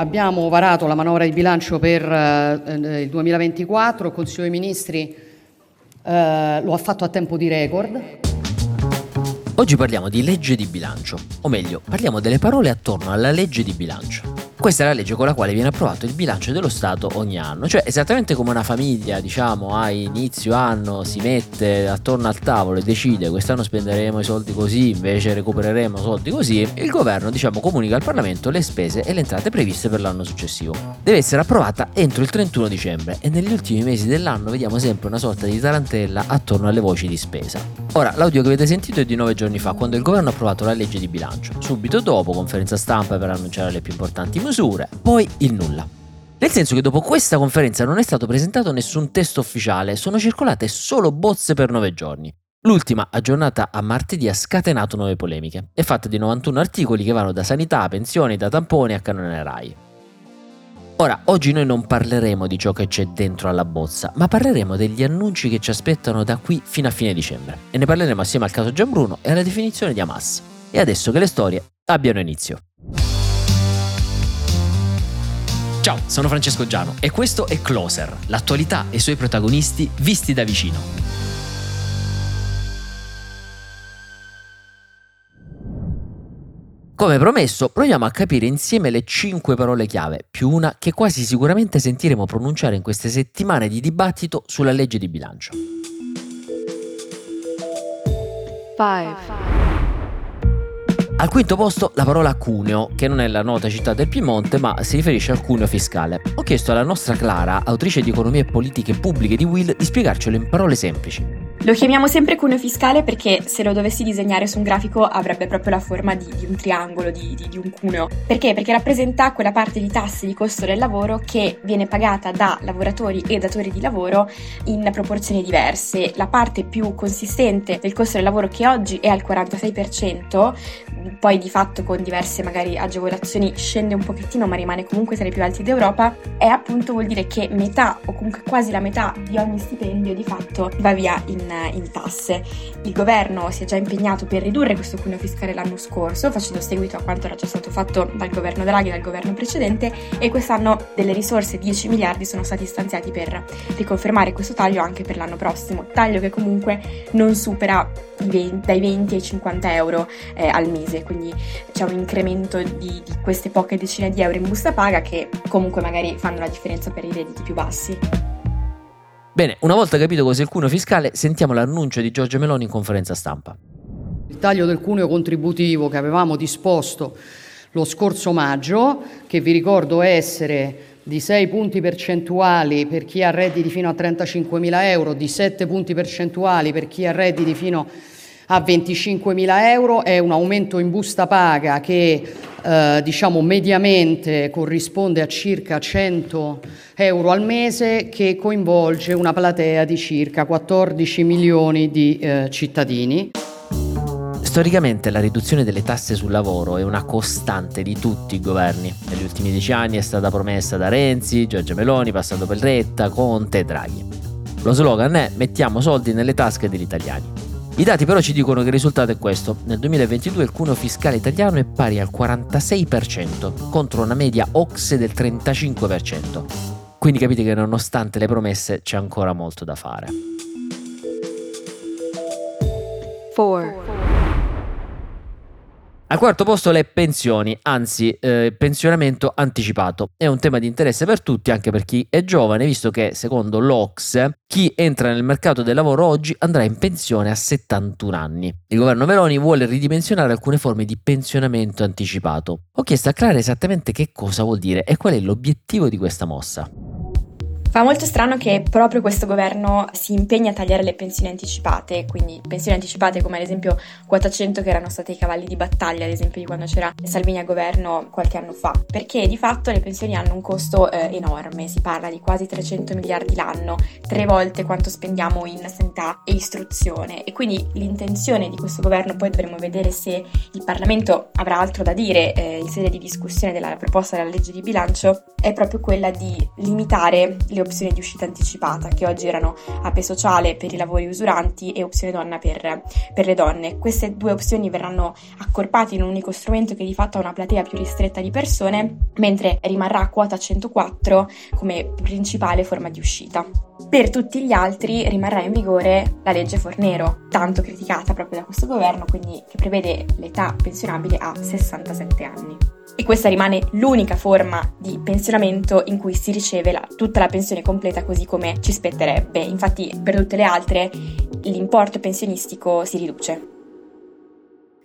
Abbiamo varato la manovra di bilancio per eh, il 2024, il Consiglio dei Ministri eh, lo ha fatto a tempo di record. Oggi parliamo di legge di bilancio, o meglio, parliamo delle parole attorno alla legge di bilancio. Questa è la legge con la quale viene approvato il bilancio dello Stato ogni anno, cioè esattamente come una famiglia, diciamo, a inizio anno si mette attorno al tavolo e decide quest'anno spenderemo i soldi così, invece recupereremo soldi così, il governo, diciamo, comunica al Parlamento le spese e le entrate previste per l'anno successivo. Deve essere approvata entro il 31 dicembre e negli ultimi mesi dell'anno vediamo sempre una sorta di tarantella attorno alle voci di spesa. Ora, l'audio che avete sentito è di nove giorni fa, quando il governo ha approvato la legge di bilancio. Subito dopo, conferenza stampa per annunciare le più importanti misure poi il nulla. Nel senso che dopo questa conferenza non è stato presentato nessun testo ufficiale, sono circolate solo bozze per nove giorni. L'ultima, aggiornata a martedì, ha scatenato nuove polemiche. È fatta di 91 articoli che vanno da sanità, pensioni, da tamponi a canone RAI. Ora, oggi noi non parleremo di ciò che c'è dentro alla bozza, ma parleremo degli annunci che ci aspettano da qui fino a fine dicembre. E ne parleremo assieme al caso Gianbruno e alla definizione di Hamas. E adesso che le storie abbiano inizio. Ciao, sono Francesco Giano e questo è Closer, l'attualità e i suoi protagonisti visti da vicino. Come promesso, proviamo a capire insieme le 5 parole chiave, più una che quasi sicuramente sentiremo pronunciare in queste settimane di dibattito sulla legge di bilancio. 5. Al quinto posto la parola cuneo, che non è la nota città del Piemonte, ma si riferisce al cuneo fiscale. Ho chiesto alla nostra Clara, autrice di economia e politiche pubbliche di Will, di spiegarcelo in parole semplici. Lo chiamiamo sempre cuneo fiscale perché se lo dovessi disegnare su un grafico avrebbe proprio la forma di, di un triangolo, di, di, di, un cuneo. Perché? Perché rappresenta quella parte di tasse di costo del lavoro che viene pagata da lavoratori e datori di lavoro in proporzioni diverse. La parte più consistente del costo del lavoro che oggi è al 46%, poi di fatto con diverse magari agevolazioni scende un pochettino ma rimane comunque tra i più alti d'Europa, è appunto vuol dire che metà o comunque quasi la metà di ogni stipendio di fatto va via in in, tasse. Il governo si è già impegnato per ridurre questo cuneo fiscale l'anno scorso, facendo seguito a quanto era già stato fatto dal governo Draghi e dal governo precedente, e quest'anno delle risorse, 10 miliardi, sono stati stanziati per riconfermare questo taglio anche per l'anno prossimo. Taglio che comunque non supera 20, dai 20 ai 50 euro eh, al mese, quindi c'è un incremento di, di queste poche decine di euro in busta paga che comunque magari fanno la differenza per i redditi più bassi. Bene, una volta capito cos'è il cuneo fiscale, sentiamo l'annuncio di Giorgio Meloni in conferenza stampa. Il taglio del cuneo contributivo che avevamo disposto lo scorso maggio, che vi ricordo essere di 6 punti percentuali per chi ha redditi fino a 35.000 euro, di 7 punti percentuali per chi ha redditi fino a 25.000 euro, è un aumento in busta paga che eh, diciamo mediamente corrisponde a circa 100 euro al mese che coinvolge una platea di circa 14 milioni di eh, cittadini. Storicamente la riduzione delle tasse sul lavoro è una costante di tutti i governi. Negli ultimi dieci anni è stata promessa da Renzi, Giorgia Meloni, passando per Letta, Conte e Draghi. Lo slogan è mettiamo soldi nelle tasche degli italiani. I dati però ci dicono che il risultato è questo. Nel 2022 il cuneo fiscale italiano è pari al 46% contro una media OXE del 35%. Quindi capite che nonostante le promesse c'è ancora molto da fare. 4. Al quarto posto le pensioni, anzi eh, pensionamento anticipato. È un tema di interesse per tutti, anche per chi è giovane, visto che secondo l'Ox chi entra nel mercato del lavoro oggi andrà in pensione a 71 anni. Il governo Meloni vuole ridimensionare alcune forme di pensionamento anticipato. Ho chiesto a Clara esattamente che cosa vuol dire e qual è l'obiettivo di questa mossa. Fa molto strano che proprio questo governo si impegni a tagliare le pensioni anticipate, quindi pensioni anticipate come ad esempio quota 100 che erano state i cavalli di battaglia, ad esempio di quando c'era Salvini a governo qualche anno fa, perché di fatto le pensioni hanno un costo eh, enorme, si parla di quasi 300 miliardi l'anno, tre volte quanto spendiamo in sanità e istruzione. E quindi l'intenzione di questo governo, poi dovremo vedere se il Parlamento avrà altro da dire eh, in sede di discussione della proposta della legge di bilancio, è proprio quella di limitare le le opzioni di uscita anticipata, che oggi erano AP sociale per i lavori usuranti e opzione donna per, per le donne. Queste due opzioni verranno accorpate in un unico strumento che di fatto ha una platea più ristretta di persone, mentre rimarrà quota 104 come principale forma di uscita. Per tutti gli altri rimarrà in vigore la legge Fornero, tanto criticata proprio da questo governo, quindi che prevede l'età pensionabile a 67 anni. E questa rimane l'unica forma di pensionamento in cui si riceve la, tutta la pensione completa così come ci spetterebbe. Infatti, per tutte le altre, l'importo pensionistico si riduce.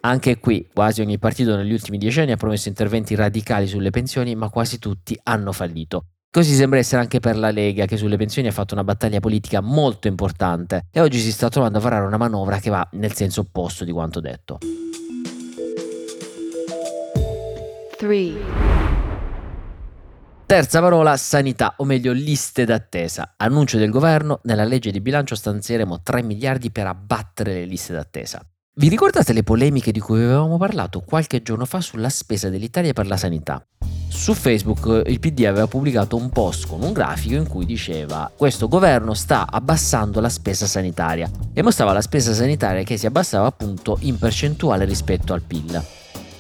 Anche qui quasi ogni partito negli ultimi dieci anni ha promesso interventi radicali sulle pensioni, ma quasi tutti hanno fallito. Così sembra essere anche per la Lega, che sulle pensioni ha fatto una battaglia politica molto importante e oggi si sta trovando a varare una manovra che va nel senso opposto di quanto detto. 3. Terza parola, sanità, o meglio liste d'attesa. Annuncio del governo, nella legge di bilancio stanzieremo 3 miliardi per abbattere le liste d'attesa. Vi ricordate le polemiche di cui avevamo parlato qualche giorno fa sulla spesa dell'Italia per la sanità? Su Facebook il PD aveva pubblicato un post con un grafico in cui diceva questo governo sta abbassando la spesa sanitaria e mostrava la spesa sanitaria che si abbassava appunto in percentuale rispetto al PIL.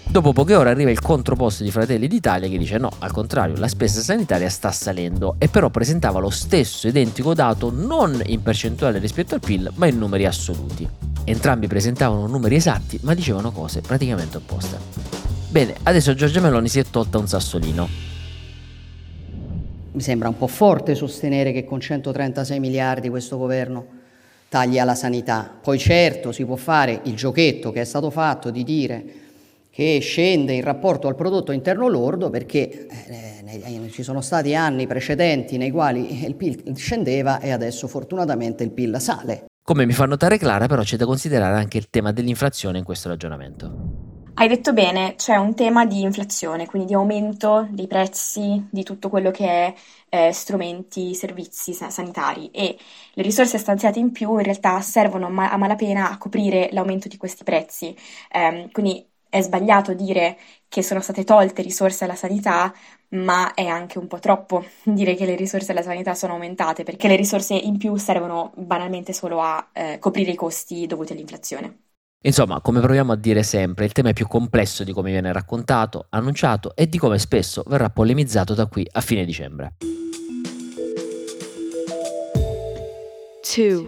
Dopo poche ore arriva il controposto di Fratelli d'Italia che dice no, al contrario, la spesa sanitaria sta salendo e però presentava lo stesso identico dato non in percentuale rispetto al PIL ma in numeri assoluti. Entrambi presentavano numeri esatti ma dicevano cose praticamente opposte. Bene, adesso Giorgia Meloni si è tolta un sassolino. Mi sembra un po' forte sostenere che con 136 miliardi questo governo taglia la sanità. Poi certo si può fare il giochetto che è stato fatto di dire che scende in rapporto al prodotto interno lordo perché eh, ci sono stati anni precedenti nei quali il PIL scendeva e adesso fortunatamente il PIL sale. Come mi fa notare Clara, però c'è da considerare anche il tema dell'inflazione in questo ragionamento. Hai detto bene, c'è un tema di inflazione, quindi di aumento dei prezzi di tutto quello che è eh, strumenti, servizi sanitari e le risorse stanziate in più in realtà servono ma- a malapena a coprire l'aumento di questi prezzi. Eh, quindi è sbagliato dire che sono state tolte risorse alla sanità, ma è anche un po' troppo dire che le risorse alla sanità sono aumentate, perché le risorse in più servono banalmente solo a eh, coprire i costi dovuti all'inflazione. Insomma, come proviamo a dire sempre, il tema è più complesso di come viene raccontato, annunciato e di come spesso verrà polemizzato da qui a fine dicembre. 2.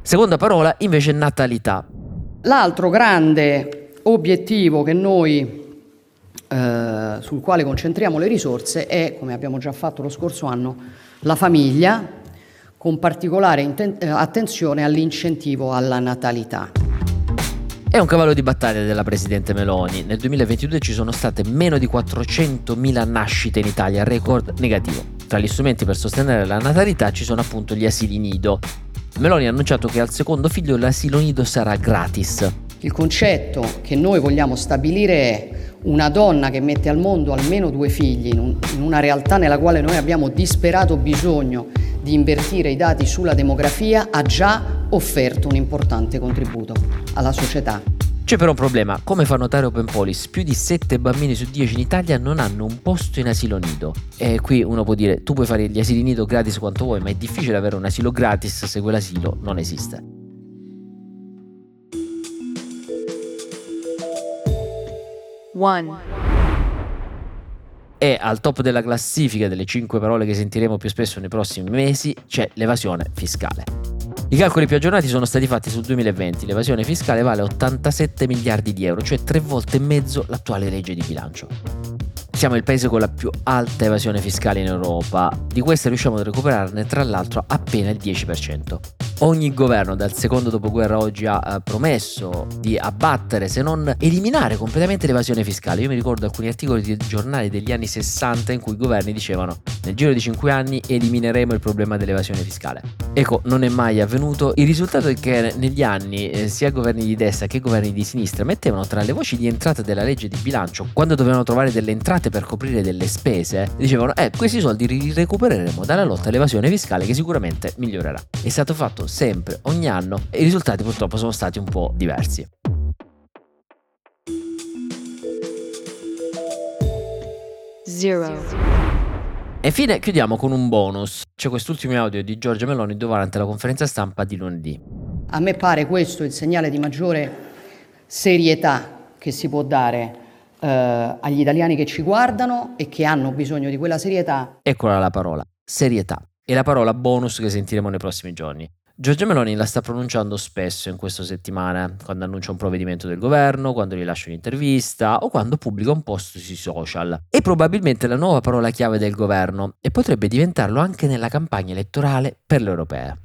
Seconda parola invece natalità. L'altro grande obiettivo che noi eh, sul quale concentriamo le risorse è, come abbiamo già fatto lo scorso anno, la famiglia con particolare inten- eh, attenzione all'incentivo alla natalità. È un cavallo di battaglia della Presidente Meloni. Nel 2022 ci sono state meno di 400.000 nascite in Italia, record negativo. Tra gli strumenti per sostenere la natalità ci sono appunto gli asili nido. Meloni ha annunciato che al secondo figlio l'asilo nido sarà gratis. Il concetto che noi vogliamo stabilire è una donna che mette al mondo almeno due figli in, un, in una realtà nella quale noi abbiamo disperato bisogno di invertire i dati sulla demografia ha già offerto un importante contributo alla società. C'è però un problema, come fa notare Open Police, più di 7 bambini su 10 in Italia non hanno un posto in asilo nido. E qui uno può dire, tu puoi fare gli asili nido gratis quanto vuoi, ma è difficile avere un asilo gratis se quell'asilo non esiste. One. E al top della classifica delle 5 parole che sentiremo più spesso nei prossimi mesi c'è l'evasione fiscale. I calcoli più aggiornati sono stati fatti sul 2020, l'evasione fiscale vale 87 miliardi di euro, cioè tre volte e mezzo l'attuale legge di bilancio. Siamo il paese con la più alta evasione fiscale in Europa, di questa riusciamo a recuperarne tra l'altro appena il 10% ogni governo dal secondo dopoguerra oggi ha eh, promesso di abbattere, se non eliminare completamente l'evasione fiscale. Io mi ricordo alcuni articoli di giornali degli anni 60 in cui i governi dicevano nel giro di 5 anni elimineremo il problema dell'evasione fiscale. Ecco, non è mai avvenuto. Il risultato è che negli anni eh, sia governi di destra che governi di sinistra mettevano tra le voci di entrata della legge di bilancio, quando dovevano trovare delle entrate per coprire delle spese, dicevano eh questi soldi li recupereremo dalla lotta all'evasione fiscale che sicuramente migliorerà. È stato fatto sempre, ogni anno, e i risultati purtroppo sono stati un po' diversi. Zero. E infine chiudiamo con un bonus. C'è quest'ultimo audio di Giorgia Meloni durante la conferenza stampa di lunedì. A me pare questo il segnale di maggiore serietà che si può dare eh, agli italiani che ci guardano e che hanno bisogno di quella serietà. Eccola la parola, serietà. E la parola bonus che sentiremo nei prossimi giorni. Giorgia Meloni la sta pronunciando spesso in queste settimane, quando annuncia un provvedimento del governo, quando rilascia un'intervista o quando pubblica un post sui social. È probabilmente la nuova parola chiave del governo e potrebbe diventarlo anche nella campagna elettorale per le europee.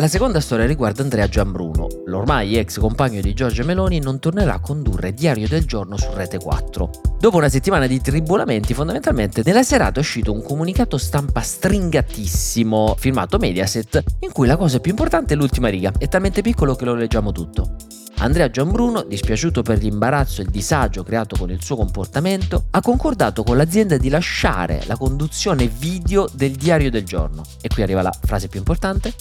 La seconda storia riguarda Andrea Giambruno. L'ormai ex compagno di Giorgia Meloni non tornerà a condurre Diario del Giorno su Rete 4. Dopo una settimana di tribulamenti, fondamentalmente nella serata è uscito un comunicato stampa stringatissimo, firmato Mediaset, in cui la cosa più importante è l'ultima riga. È talmente piccolo che lo leggiamo tutto. Andrea Giambruno, dispiaciuto per l'imbarazzo e il disagio creato con il suo comportamento, ha concordato con l'azienda di lasciare la conduzione video del diario del giorno. E qui arriva la frase più importante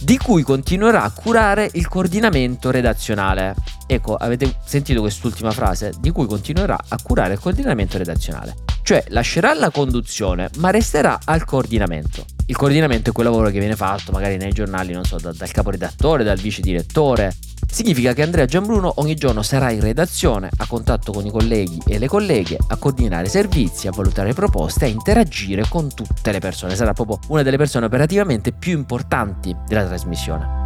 di cui continuerà a curare il coordinamento redazionale. Ecco, avete sentito quest'ultima frase? Di cui continuerà a curare il coordinamento redazionale. Cioè lascerà la conduzione, ma resterà al coordinamento. Il coordinamento è quel lavoro che viene fatto magari nei giornali, non so, dal, dal caporedattore, dal vice direttore, Significa che Andrea Gianbruno ogni giorno sarà in redazione, a contatto con i colleghi e le colleghe, a coordinare servizi, a valutare proposte, a interagire con tutte le persone. Sarà proprio una delle persone operativamente più importanti della trasmissione.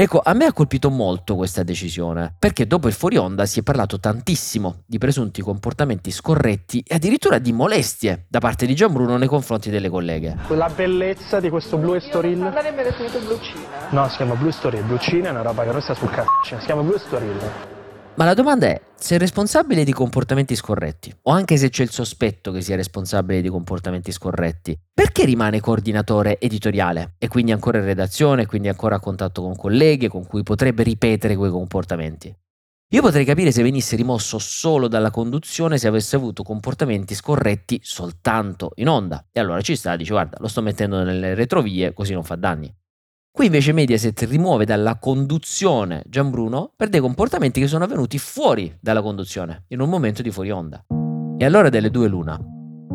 Ecco, a me ha colpito molto questa decisione, perché dopo il fuori onda si è parlato tantissimo di presunti comportamenti scorretti e addirittura di molestie da parte di Gian Bruno nei confronti delle colleghe. La bellezza di questo Blue Estoril. Non l'avrebbe definito blucina? No, si chiama Blue Estoril, blucina è una roba che resta sul cazzo, si chiama Blue Estoril. Ma la domanda è, se è responsabile di comportamenti scorretti, o anche se c'è il sospetto che sia responsabile di comportamenti scorretti, perché rimane coordinatore editoriale e quindi ancora in redazione, quindi ancora a contatto con colleghe con cui potrebbe ripetere quei comportamenti? Io potrei capire se venisse rimosso solo dalla conduzione se avesse avuto comportamenti scorretti soltanto in onda. E allora ci sta, dice guarda, lo sto mettendo nelle retrovie così non fa danni. Qui invece Mediaset rimuove dalla conduzione Gianbruno per dei comportamenti che sono avvenuti fuori dalla conduzione, in un momento di fuori onda. E allora delle due l'una.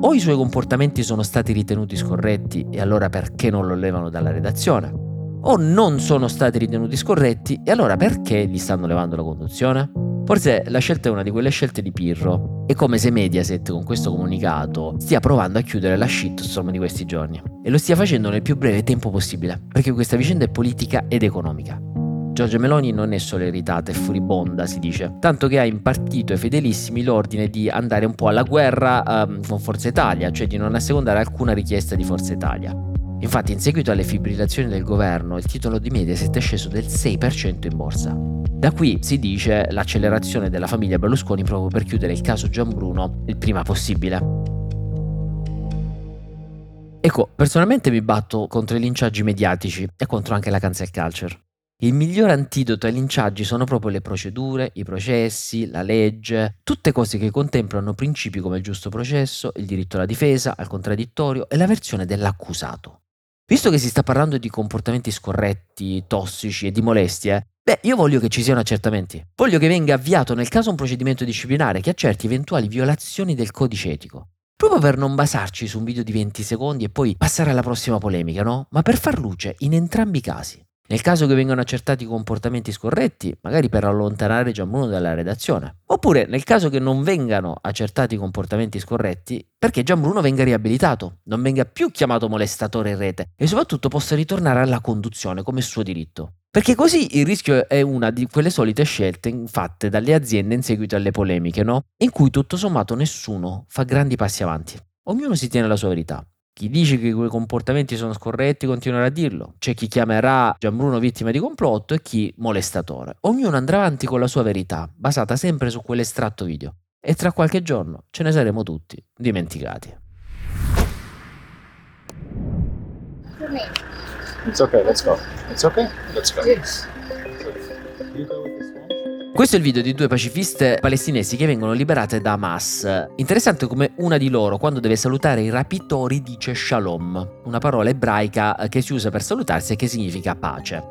O i suoi comportamenti sono stati ritenuti scorretti e allora perché non lo levano dalla redazione? O non sono stati ritenuti scorretti e allora perché gli stanno levando la conduzione? Forse la scelta è una di quelle scelte di Pirro. È come se Mediaset con questo comunicato stia provando a chiudere la shitstorm di questi giorni. E lo stia facendo nel più breve tempo possibile, perché questa vicenda è politica ed economica. Giorgia Meloni non è solo irritata, è furibonda, si dice, tanto che ha impartito ai fedelissimi l'ordine di andare un po' alla guerra um, con Forza Italia, cioè di non assecondare alcuna richiesta di Forza Italia. Infatti, in seguito alle fibrillazioni del governo, il titolo di Mediaset è sceso del 6% in borsa. Da qui si dice l'accelerazione della famiglia Berlusconi proprio per chiudere il caso Gianbruno il prima possibile. Ecco, personalmente mi batto contro i linciaggi mediatici e contro anche la cancel culture. Il miglior antidoto ai linciaggi sono proprio le procedure, i processi, la legge, tutte cose che contemplano principi come il giusto processo, il diritto alla difesa, al contraddittorio e la versione dell'accusato. Visto che si sta parlando di comportamenti scorretti, tossici e di molestie, beh, io voglio che ci siano accertamenti. Voglio che venga avviato nel caso un procedimento disciplinare che accerti eventuali violazioni del codice etico. Proprio per non basarci su un video di 20 secondi e poi passare alla prossima polemica, no? Ma per far luce in entrambi i casi. Nel caso che vengano accertati comportamenti scorretti, magari per allontanare Gianbruno dalla redazione. Oppure nel caso che non vengano accertati comportamenti scorretti, perché Gianbruno venga riabilitato, non venga più chiamato molestatore in rete e soprattutto possa ritornare alla conduzione come suo diritto. Perché così il rischio è una di quelle solite scelte fatte dalle aziende in seguito alle polemiche, no? In cui tutto sommato nessuno fa grandi passi avanti. Ognuno si tiene la sua verità. Chi dice che quei comportamenti sono scorretti continuerà a dirlo. C'è chi chiamerà Gianbruno vittima di complotto e chi molestatore. Ognuno andrà avanti con la sua verità, basata sempre su quell'estratto video. E tra qualche giorno ce ne saremo tutti dimenticati. It's okay, let's go. It's okay, let's go. Yes. Questo è il video di due pacifiste palestinesi che vengono liberate da Hamas. Interessante come una di loro, quando deve salutare i rapitori, dice shalom, una parola ebraica che si usa per salutarsi e che significa pace.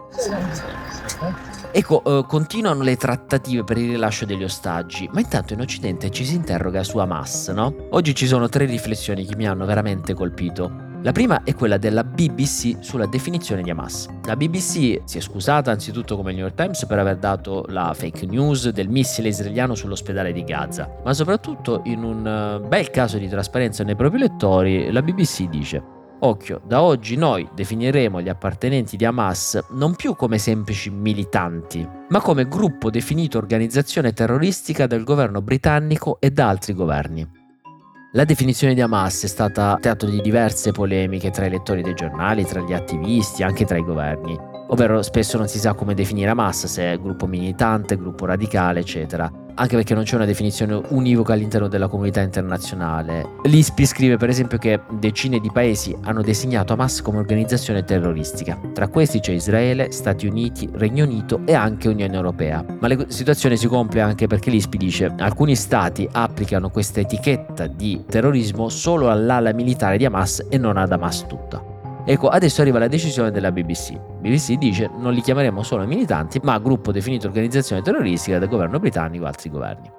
Ecco, eh, continuano le trattative per il rilascio degli ostaggi, ma intanto in Occidente ci si interroga su Hamas, no? Oggi ci sono tre riflessioni che mi hanno veramente colpito. La prima è quella della BBC sulla definizione di Hamas. La BBC si è scusata anzitutto come il New York Times per aver dato la fake news del missile israeliano sull'ospedale di Gaza, ma soprattutto in un eh, bel caso di trasparenza nei propri lettori, la BBC dice Occhio, da oggi noi definiremo gli appartenenti di Hamas non più come semplici militanti, ma come gruppo definito organizzazione terroristica del governo britannico e da altri governi. La definizione di Hamas è stata teatro di diverse polemiche tra i lettori dei giornali, tra gli attivisti, anche tra i governi, ovvero spesso non si sa come definire Hamas, se è gruppo militante, gruppo radicale, eccetera anche perché non c'è una definizione univoca all'interno della comunità internazionale. L'ISPI scrive per esempio che decine di paesi hanno designato Hamas come organizzazione terroristica. Tra questi c'è Israele, Stati Uniti, Regno Unito e anche Unione Europea. Ma la situazione si compie anche perché l'ISPI dice alcuni stati applicano questa etichetta di terrorismo solo all'ala militare di Hamas e non ad Hamas tutta. Ecco, adesso arriva la decisione della BBC. BBC dice non li chiameremo solo militanti, ma gruppo definito organizzazione terroristica del governo britannico e altri governi.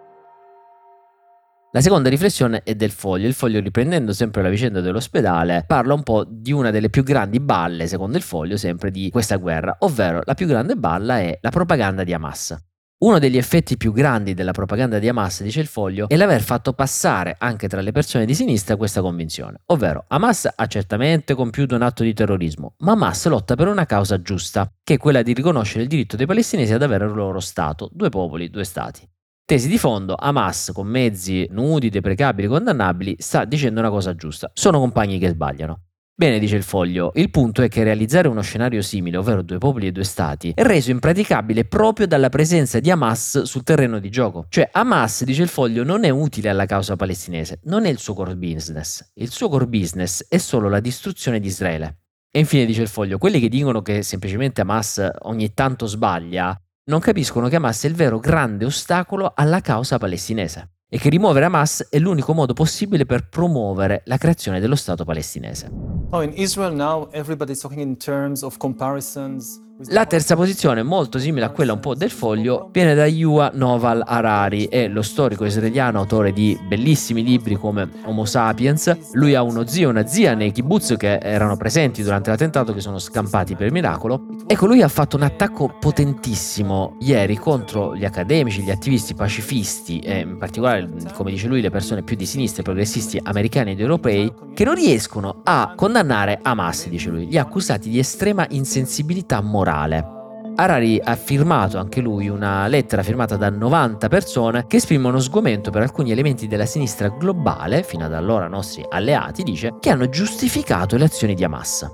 La seconda riflessione è del foglio. Il foglio, riprendendo sempre la vicenda dell'ospedale, parla un po' di una delle più grandi balle, secondo il foglio, sempre di questa guerra, ovvero la più grande balla è la propaganda di Hamas. Uno degli effetti più grandi della propaganda di Hamas, dice il foglio, è l'aver fatto passare anche tra le persone di sinistra questa convinzione, ovvero Hamas ha certamente compiuto un atto di terrorismo, ma Hamas lotta per una causa giusta, che è quella di riconoscere il diritto dei palestinesi ad avere il loro Stato, due popoli, due Stati. Tesi di fondo, Hamas con mezzi nudi, deprecabili, condannabili, sta dicendo una cosa giusta. Sono compagni che sbagliano. Bene, dice il foglio, il punto è che realizzare uno scenario simile, ovvero due popoli e due stati, è reso impraticabile proprio dalla presenza di Hamas sul terreno di gioco. Cioè Hamas, dice il foglio, non è utile alla causa palestinese, non è il suo core business. Il suo core business è solo la distruzione di Israele. E infine dice il foglio, quelli che dicono che semplicemente Hamas ogni tanto sbaglia, non capiscono che Hamas è il vero grande ostacolo alla causa palestinese e che rimuovere Hamas è l'unico modo possibile per promuovere la creazione dello Stato palestinese. Oh, in Israel now everybody's talking in terms of comparisons la terza posizione, molto simile a quella un po' del foglio, viene da Yua Noval Harari, è lo storico israeliano autore di bellissimi libri come Homo Sapiens. Lui ha uno zio e una zia nei kibbutz che erano presenti durante l'attentato che sono scampati per miracolo. Ecco, lui ha fatto un attacco potentissimo ieri contro gli accademici, gli attivisti pacifisti e in particolare, come dice lui, le persone più di sinistra, progressisti americani ed europei, che non riescono a condannare Hamas, dice lui, gli accusati di estrema insensibilità morale morale. Harari ha firmato anche lui una lettera firmata da 90 persone che esprimono sgomento per alcuni elementi della sinistra globale, fino ad allora nostri alleati, dice, che hanno giustificato le azioni di Hamas.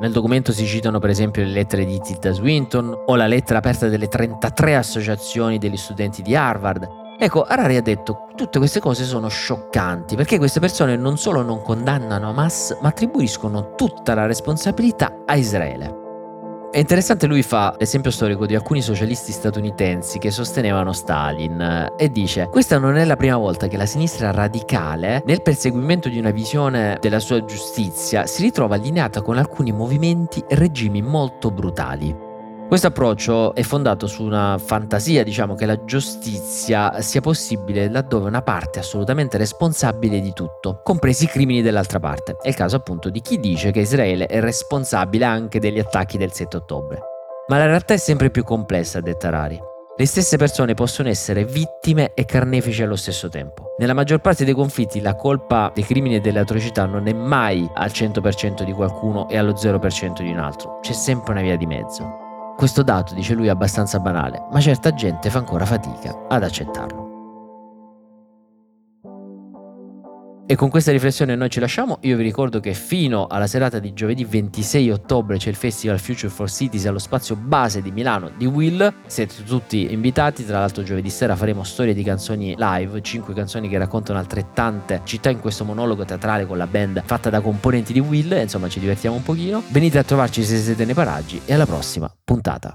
Nel documento si citano per esempio le lettere di Tilda Swinton o la lettera aperta delle 33 associazioni degli studenti di Harvard. Ecco, Harari ha detto tutte queste cose sono scioccanti perché queste persone non solo non condannano Hamas, ma attribuiscono tutta la responsabilità a Israele. È interessante, lui fa l'esempio storico di alcuni socialisti statunitensi che sostenevano Stalin e dice questa non è la prima volta che la sinistra radicale nel perseguimento di una visione della sua giustizia si ritrova allineata con alcuni movimenti e regimi molto brutali. Questo approccio è fondato su una fantasia, diciamo, che la giustizia sia possibile laddove una parte è assolutamente responsabile di tutto, compresi i crimini dell'altra parte. È il caso appunto di chi dice che Israele è responsabile anche degli attacchi del 7 ottobre. Ma la realtà è sempre più complessa, detta Rari. Le stesse persone possono essere vittime e carnefici allo stesso tempo. Nella maggior parte dei conflitti la colpa dei crimini e delle atrocità non è mai al 100% di qualcuno e allo 0% di un altro, c'è sempre una via di mezzo. Questo dato, dice lui, è abbastanza banale, ma certa gente fa ancora fatica ad accettarlo. E con questa riflessione noi ci lasciamo. Io vi ricordo che fino alla serata di giovedì 26 ottobre c'è il Festival Future for Cities allo spazio base di Milano di Will. Siete tutti invitati. Tra l'altro, giovedì sera faremo storie di canzoni live, 5 canzoni che raccontano altrettante città in questo monologo teatrale con la band fatta da componenti di Will. Insomma, ci divertiamo un pochino. Venite a trovarci se siete nei paraggi e alla prossima puntata.